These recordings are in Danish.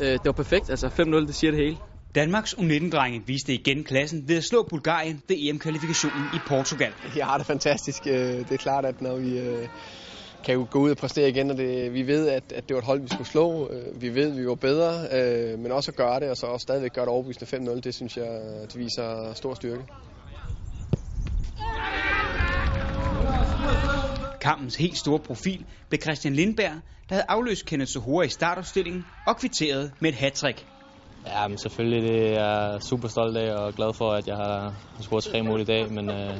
Øh, det var perfekt, altså 5-0, det siger det hele. Danmarks U19-drenge viste igen klassen ved at slå Bulgarien ved EM-kvalifikationen i Portugal. Jeg har det fantastisk. Øh, det er klart, at når vi øh, kan gå ud og præstere igen, og det, vi ved, at, at det var et hold, vi skulle slå. Øh, vi ved, at vi var bedre, men også at gøre det, og så også stadigvæk gøre det overbevisende 5-0, det synes jeg, det viser stor styrke. Kampens helt store profil blev Christian Lindberg, der havde afløst Kenneth Sohora i startopstillingen og kvitteret med et hattrick. Ja, men selvfølgelig det er jeg super stolt af og glad for, at jeg har scoret tre mål i dag. Men, øh,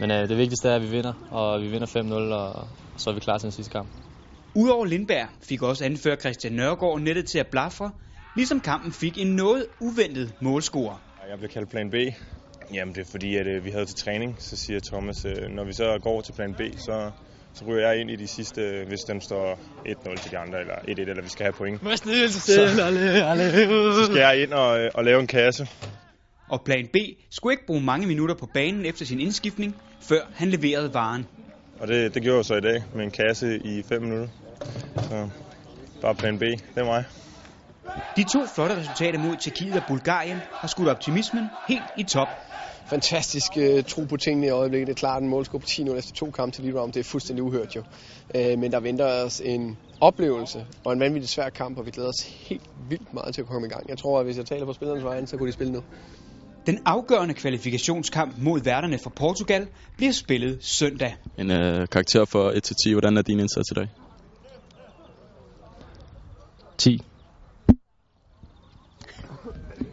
men øh, det vigtigste er, at vi vinder, og vi vinder 5-0, og så er vi klar til den sidste kamp. Udover Lindberg fik også anfører Christian Nørgaard nettet til at blafre, ligesom kampen fik en noget uventet målscorer. Jeg blev kaldt plan B. Jamen det er fordi, at øh, vi havde til træning, så siger Thomas, øh, når vi så går til plan B, så, så ryger jeg ind i de sidste, hvis den står 1-0 til de andre, eller 1-1, eller vi skal have point. Så, så skal jeg ind og, øh, og lave en kasse. Og plan B skulle ikke bruge mange minutter på banen efter sin indskiftning, før han leverede varen. Og det, det gjorde jeg så i dag med en kasse i 5 minutter. Så bare plan B, det er mig. De to flotte resultater mod Tjekkiet og Bulgarien har skudt optimismen helt i top fantastisk uh, tro på tingene i øjeblikket. Det er klart, en målscore på 10-0 efter to kampe til Liverpool, det er fuldstændig uhørt jo. Uh, men der venter os en oplevelse og en vanvittig svær kamp, og vi glæder os helt vildt meget til at komme i gang. Jeg tror, at hvis jeg taler på spillernes vejen, så kunne de spille nu. Den afgørende kvalifikationskamp mod værterne for Portugal bliver spillet søndag. En uh, karakter for 1-10. Hvordan er din indsats i dag? 10. Thank you.